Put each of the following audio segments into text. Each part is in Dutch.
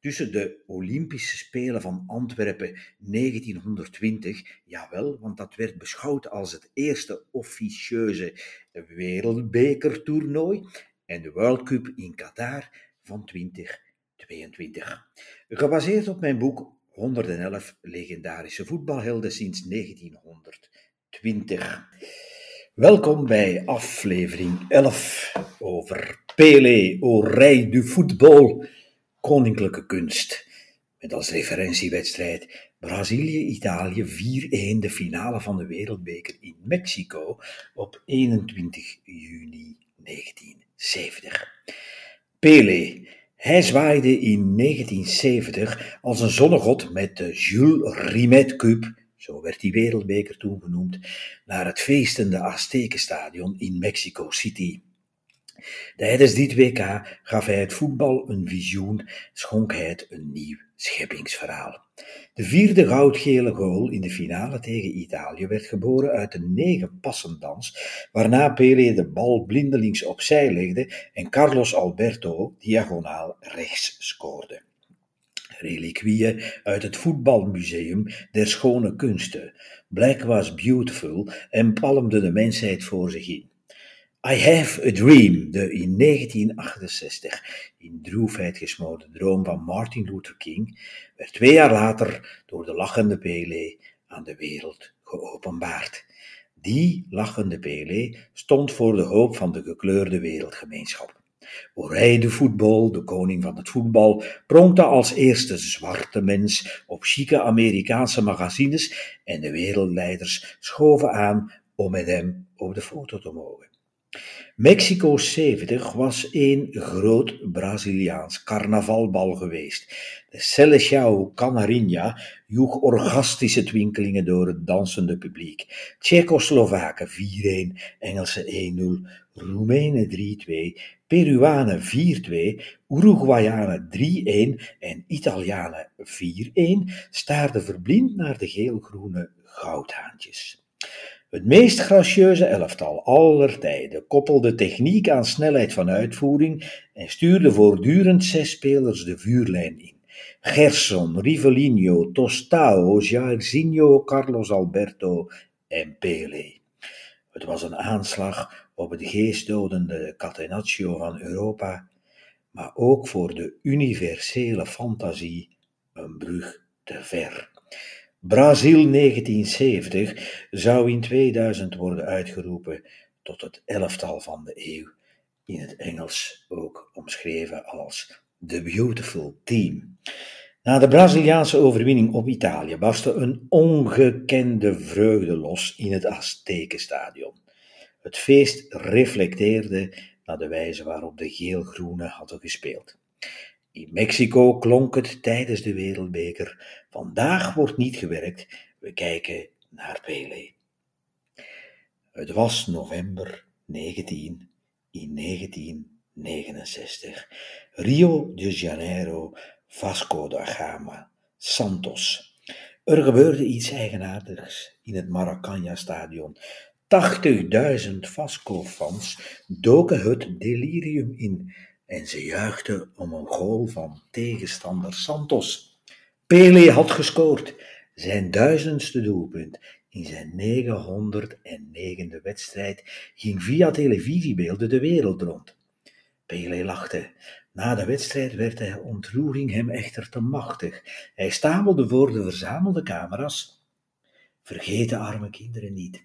tussen de Olympische Spelen van Antwerpen 1920, jawel, want dat werd beschouwd als het eerste officieuze wereldbekertoernooi, en de World Cup in Qatar van 2022. Gebaseerd op mijn boek 111 legendarische voetbalhelden sinds 1920. Welkom bij aflevering 11 over au rey du football koninklijke kunst. Met als referentiewedstrijd Brazilië-Italië 4-1 de finale van de Wereldbeker in Mexico op 21 juni 1970. Pelé. Hij zwaaide in 1970 als een zonnegod met de Jules Rimet Cup, zo werd die wereldbeker toen genoemd, naar het feestende Aztekenstadion in Mexico City. Tijdens dit WK gaf hij het voetbal een visioen, schonk hij het een nieuw scheppingsverhaal. De vierde goudgele goal in de finale tegen Italië werd geboren uit een negen passendans, waarna Pelé de bal blindelings opzij legde en Carlos Alberto diagonaal rechts scoorde. Reliquieën uit het voetbalmuseum der schone kunsten. Black was beautiful en palmde de mensheid voor zich in. I Have a Dream, de in 1968 in droefheid gesmoorde droom van Martin Luther King, werd twee jaar later door de lachende Pelé aan de wereld geopenbaard. Die lachende Pelé stond voor de hoop van de gekleurde wereldgemeenschap. Orij de voetbal, de koning van het voetbal, pronkte als eerste zwarte mens op chique Amerikaanse magazines en de wereldleiders schoven aan om met hem op de foto te mogen. Mexico 70 was een groot Braziliaans carnavalbal geweest. De Seleção Canarinha joeg orgastische twinkelingen door het dansende publiek. Tsjechoslowaken 4-1, Engelsen 1-0, Roemenen 3-2, Peruanen 4-2, Uruguayanen 3-1 en Italianen 4-1 staarden verblind naar de geel-groene goudhaantjes. Het meest gracieuze elftal aller tijden koppelde techniek aan snelheid van uitvoering en stuurde voortdurend zes spelers de vuurlijn in. Gerson, Rivellino, Tostao, Jairzinho, Carlos Alberto en Pele. Het was een aanslag op het geestdodende catenaccio van Europa, maar ook voor de universele fantasie een brug te ver. Brazil 1970 zou in 2000 worden uitgeroepen tot het elftal van de eeuw, in het Engels ook omschreven als The Beautiful Team. Na de Braziliaanse overwinning op Italië barstte een ongekende vreugde los in het Aztekenstadion. Het feest reflecteerde naar de wijze waarop de geel-groene hadden gespeeld. In Mexico klonk het tijdens de Wereldbeker: Vandaag wordt niet gewerkt, we kijken naar Pelé. Het was november 19 in 1969. Rio de Janeiro, Vasco da Gama, Santos. Er gebeurde iets eigenaardigs in het Maracanã-stadion. 80.000 Vasco-fans doken het delirium in en ze juichten om een goal van tegenstander Santos. Pele had gescoord, zijn duizendste doelpunt in zijn 909e wedstrijd ging via televisiebeelden de wereld rond. Pele lachte. Na de wedstrijd werd de ontroering hem echter te machtig. Hij stamelde voor de verzamelde camera's. Vergeet de arme kinderen niet.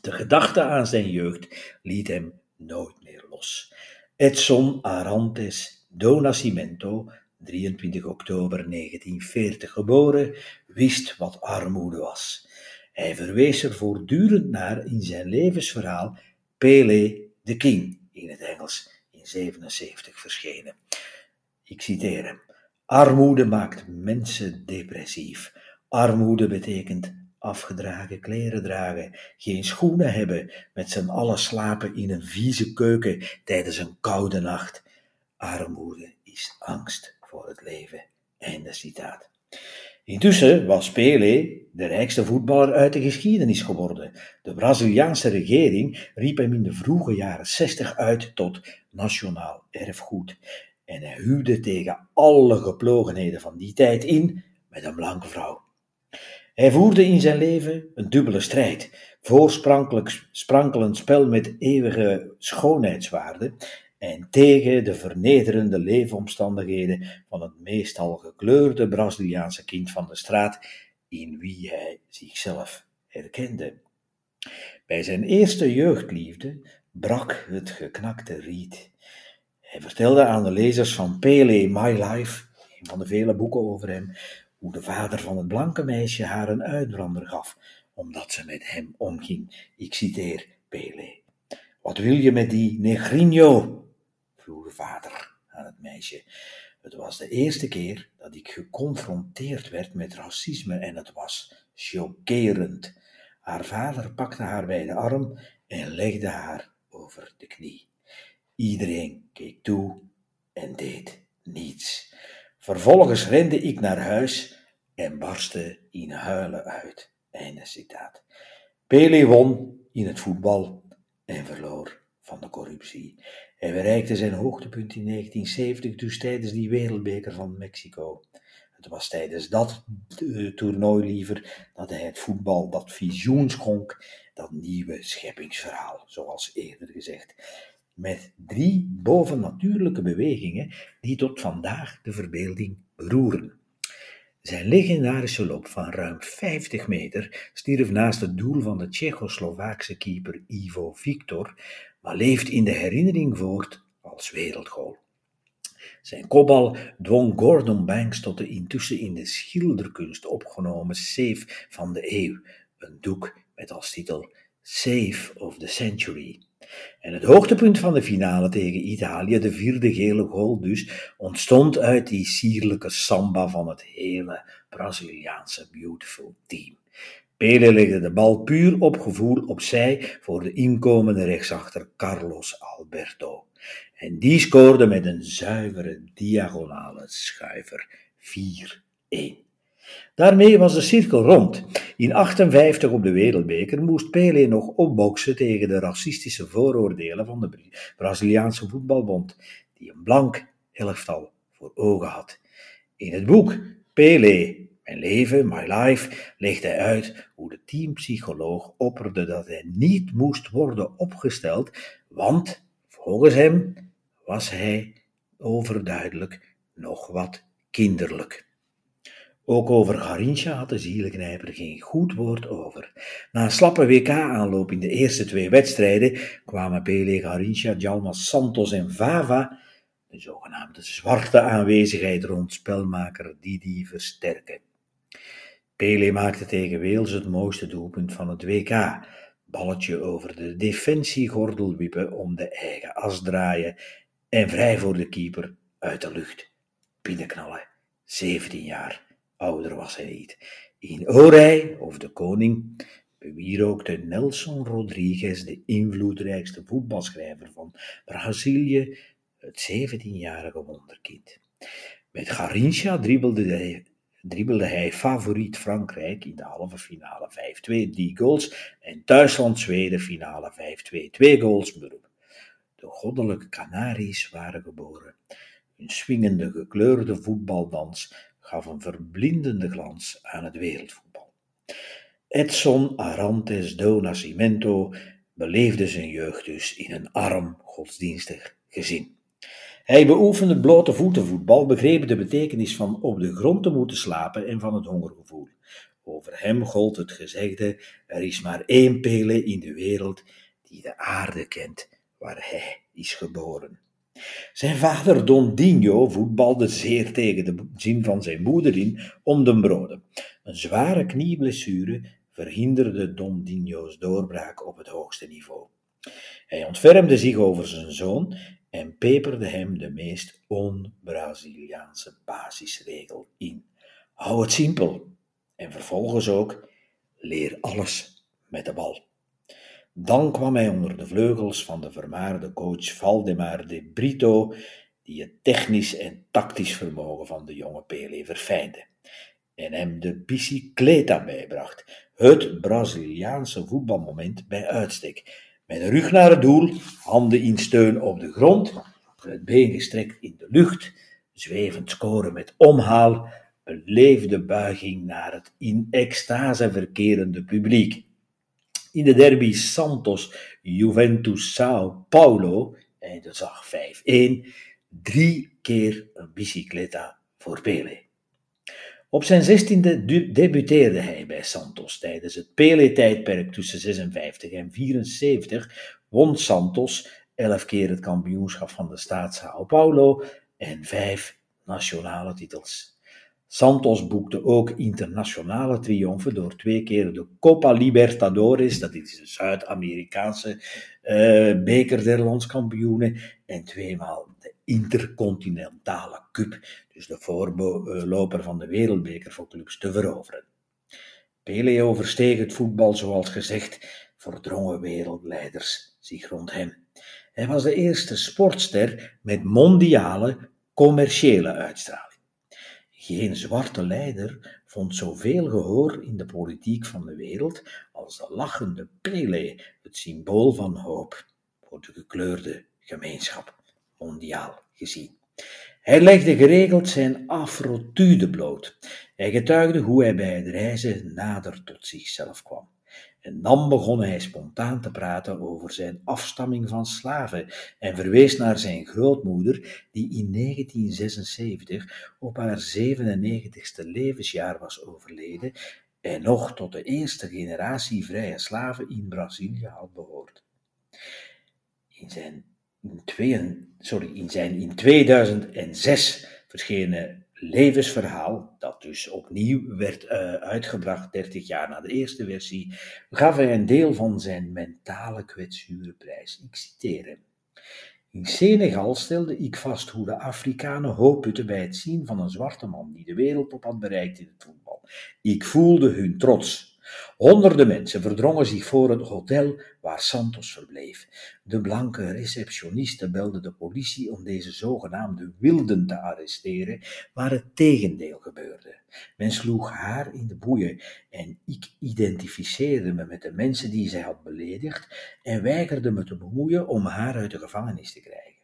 De gedachte aan zijn jeugd liet hem nooit meer los. Edson Arantes do Nascimento, 23 oktober 1940 geboren, wist wat armoede was. Hij verwees er voortdurend naar in zijn levensverhaal Pele the King, in het Engels, in 77 verschenen. Ik citeer hem. Armoede maakt mensen depressief. Armoede betekent afgedragen kleren dragen, geen schoenen hebben, met z'n allen slapen in een vieze keuken tijdens een koude nacht. Armoede is angst voor het leven. Citaat. Intussen was Pelé de rijkste voetballer uit de geschiedenis geworden. De Braziliaanse regering riep hem in de vroege jaren 60 uit tot nationaal erfgoed. En hij huwde tegen alle geplogenheden van die tijd in met een blanke vrouw. Hij voerde in zijn leven een dubbele strijd. Voor sprankelend spel met eeuwige schoonheidswaarden en tegen de vernederende leefomstandigheden van het meestal gekleurde Braziliaanse kind van de straat, in wie hij zichzelf herkende. Bij zijn eerste jeugdliefde brak het geknakte riet. Hij vertelde aan de lezers van Pele My Life, een van de vele boeken over hem, hoe de vader van het blanke meisje haar een uitbrander gaf, omdat ze met hem omging. Ik citeer Pele. Wat wil je met die negrino? Vroeg de vader aan het meisje. Het was de eerste keer dat ik geconfronteerd werd met racisme en het was chockerend. Haar vader pakte haar bij de arm en legde haar over de knie. Iedereen keek toe en deed niets. Vervolgens rende ik naar huis en barstte in huilen uit. Einde citaat. Pele won in het voetbal en verloor van de corruptie. Hij bereikte zijn hoogtepunt in 1970, dus tijdens die wereldbeker van Mexico. Het was tijdens dat uh, toernooi liever dat hij het voetbal dat visioen schonk, dat nieuwe scheppingsverhaal, zoals eerder gezegd. Met drie bovennatuurlijke bewegingen die tot vandaag de verbeelding beroeren. Zijn legendarische loop van ruim 50 meter stierf naast het doel van de Tsjechoslowaakse keeper Ivo Victor, maar leeft in de herinnering voort als wereldgoal. Zijn kopbal dwong Gordon Banks tot de intussen in de schilderkunst opgenomen save van de eeuw, een doek met als titel Save of the Century. En het hoogtepunt van de finale tegen Italië, de vierde gele goal dus, ontstond uit die sierlijke samba van het hele Braziliaanse beautiful team. Pele legde de bal puur op gevoel opzij voor de inkomende rechtsachter Carlos Alberto. En die scoorde met een zuivere diagonale schuiver 4-1. Daarmee was de cirkel rond. In 58 op de Wereldbeker moest Pele nog opboksen tegen de racistische vooroordelen van de Braziliaanse voetbalbond, die een blank elftal voor ogen had. In het boek Pele, Mijn leven, My Life, legt hij uit hoe de teampsycholoog opperde dat hij niet moest worden opgesteld, want volgens hem was hij overduidelijk nog wat kinderlijk. Ook over Garincha had de zielenknijper geen goed woord over. Na een slappe WK-aanloop in de eerste twee wedstrijden kwamen Pele, Garincha, Jalmas Santos en Vava, de zogenaamde zwarte aanwezigheid rond spelmaker Didi, versterken. Pele maakte tegen Wales het mooiste doelpunt van het WK. Balletje over de defensiegordel wiepen om de eigen as draaien en vrij voor de keeper uit de lucht. Binnenknallen, 17 jaar ouder was hij niet. In Orij, of de koning, bewierookte Nelson Rodriguez, de invloedrijkste voetbalschrijver van Brazilië, het 17-jarige wonderkind. Met Garincha dribbelde hij, dribbelde hij favoriet Frankrijk in de halve finale 5-2, drie goals, en Duitsland-Zweden finale 5-2, twee goals beroep. De goddelijke Canaries waren geboren. Hun swingende gekleurde voetbaldans gaf een verblindende glans aan het wereldvoetbal. Edson Arantes do Nascimento beleefde zijn jeugd dus in een arm godsdienstig gezin. Hij beoefende blote voetenvoetbal, begreep de betekenis van op de grond te moeten slapen en van het hongergevoel. Over hem gold het gezegde: er is maar één Pele in de wereld die de aarde kent waar hij is geboren. Zijn vader Don Dino voetbalde zeer tegen de zin van zijn moeder in om de broden. Een zware knieblessure verhinderde Don Dino's doorbraak op het hoogste niveau. Hij ontfermde zich over zijn zoon en peperde hem de meest on-Braziliaanse basisregel in. Hou het simpel. En vervolgens ook, leer alles met de bal. Dan kwam hij onder de vleugels van de vermaarde coach Valdemar de Brito, die het technisch en tactisch vermogen van de jonge Pelé verfijnde en hem de bicicleta bijbracht, het Braziliaanse voetbalmoment bij uitstek. Met een rug naar het doel, handen in steun op de grond, het been gestrekt in de lucht, zwevend scoren met omhaal, beleefde buiging naar het in extase verkerende publiek. In de derby Santos Juventus Sao Paulo, zag 5-1, drie keer een bicicleta voor Pele. Op zijn zestiende debuteerde hij bij Santos tijdens het Pele-tijdperk tussen 56 en 74, won Santos elf keer het kampioenschap van de staat Sao Paulo en vijf nationale titels. Santos boekte ook internationale triomfen door twee keer de Copa Libertadores, dat is de Zuid-Amerikaanse uh, beker der landskampioenen, en tweemaal Intercontinentale Cup, dus de voorloper van de wereldbeker voor clubs, te veroveren. Pele oversteeg het voetbal, zoals gezegd, verdrongen wereldleiders zich rond hem. Hij was de eerste sportster met mondiale commerciële uitstraling. Geen zwarte leider vond zoveel gehoor in de politiek van de wereld als de lachende Pele, het symbool van hoop voor de gekleurde gemeenschap, mondiaal gezien. Hij legde geregeld zijn afrotude bloot. Hij getuigde hoe hij bij het reizen nader tot zichzelf kwam. En dan begon hij spontaan te praten over zijn afstamming van slaven en verwees naar zijn grootmoeder, die in 1976 op haar 97ste levensjaar was overleden en nog tot de eerste generatie vrije slaven in Brazilië had behoord. In zijn sorry, in zijn in 2006 verschenen levensverhaal, dat dus opnieuw werd uh, uitgebracht 30 jaar na de eerste versie, gaf hij een deel van zijn mentale kwetsuren prijs. Ik citeer hem. In Senegal stelde ik vast hoe de Afrikanen hoop putten bij het zien van een zwarte man die de wereldtop had bereikt in het voetbal. Ik voelde hun trots, Honderden mensen verdrongen zich voor het hotel waar Santos verbleef. De blanke receptioniste belde de politie om deze zogenaamde wilden te arresteren, maar het tegendeel gebeurde. Men sloeg haar in de boeien en ik identificeerde me met de mensen die zij had beledigd en weigerde me te bemoeien om haar uit de gevangenis te krijgen.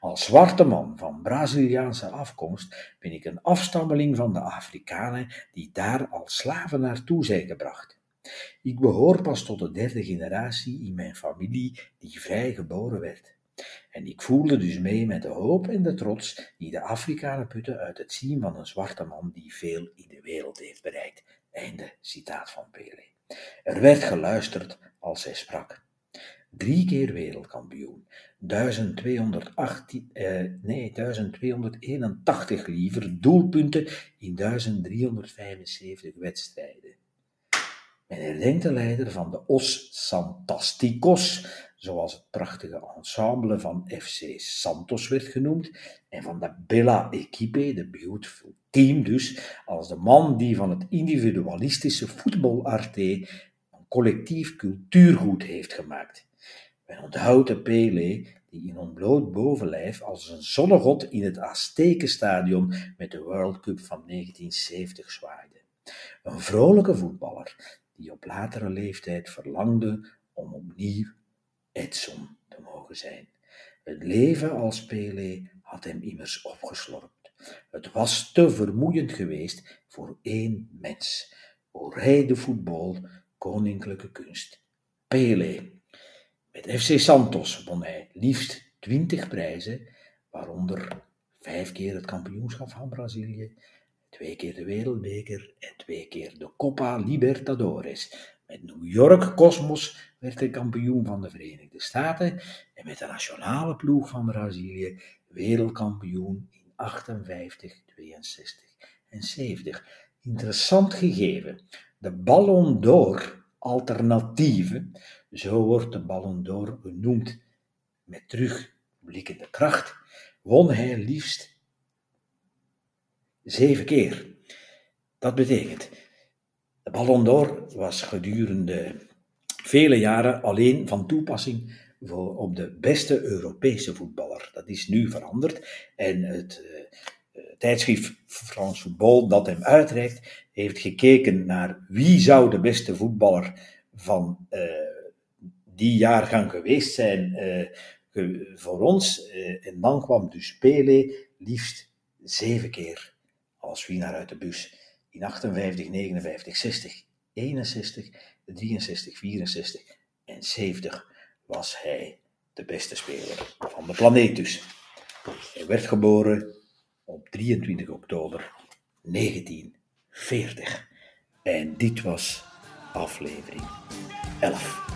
Als zwarte man van Braziliaanse afkomst ben ik een afstammeling van de Afrikanen die daar als slaven naartoe zijn gebracht. Ik behoor pas tot de derde generatie in mijn familie die vrij geboren werd. En ik voelde dus mee met de hoop en de trots die de Afrikanen putten uit het zien van een zwarte man die veel in de wereld heeft bereikt. Einde citaat van Pele. Er werd geluisterd als hij sprak drie keer wereldkampioen, 1218, eh, nee, 1281 liever doelpunten in 1375 wedstrijden. De leider van de Os Santasticos, zoals het prachtige ensemble van FC Santos werd genoemd, en van de Bella Equipe, de Beautiful Team dus, als de man die van het individualistische voetbalarte een collectief cultuurgoed heeft gemaakt. Men onthoudt de Pele die in ontbloot bovenlijf als een zonnegod in het Aztekenstadion met de World Cup van 1970 zwaaide. Een vrolijke voetballer die op latere leeftijd verlangde om opnieuw Edson te mogen zijn. Het leven als Pele had hem immers opgeslorpt. Het was te vermoeiend geweest voor één mens. O rij de voetbal, koninklijke kunst. Pele, met FC Santos won hij liefst 20 prijzen, waaronder vijf keer het kampioenschap van Brazilië, twee keer de Wereldbeker en twee keer de Copa Libertadores. Met New York Cosmos werd hij kampioen van de Verenigde Staten en met de nationale ploeg van Brazilië wereldkampioen in 58, 62 en 70. Interessant gegeven. De Ballon d'Or alternatieven zo wordt de Ballon d'Or genoemd. Met terugblikkende kracht won hij liefst zeven keer. Dat betekent De Ballon d'Or was gedurende vele jaren alleen van toepassing voor, op de beste Europese voetballer. Dat is nu veranderd en het uh, tijdschrift France Football dat hem uitreikt, heeft gekeken naar wie zou de beste voetballer van uh, die jaargang geweest zijn voor ons. en dan kwam dus Pele liefst zeven keer als winnaar uit de bus. In 58, 59, 60, 61, 63, 64 en 70 was hij de beste speler van de planeet dus. Hij werd geboren op 23 oktober 1940. En dit was aflevering 11.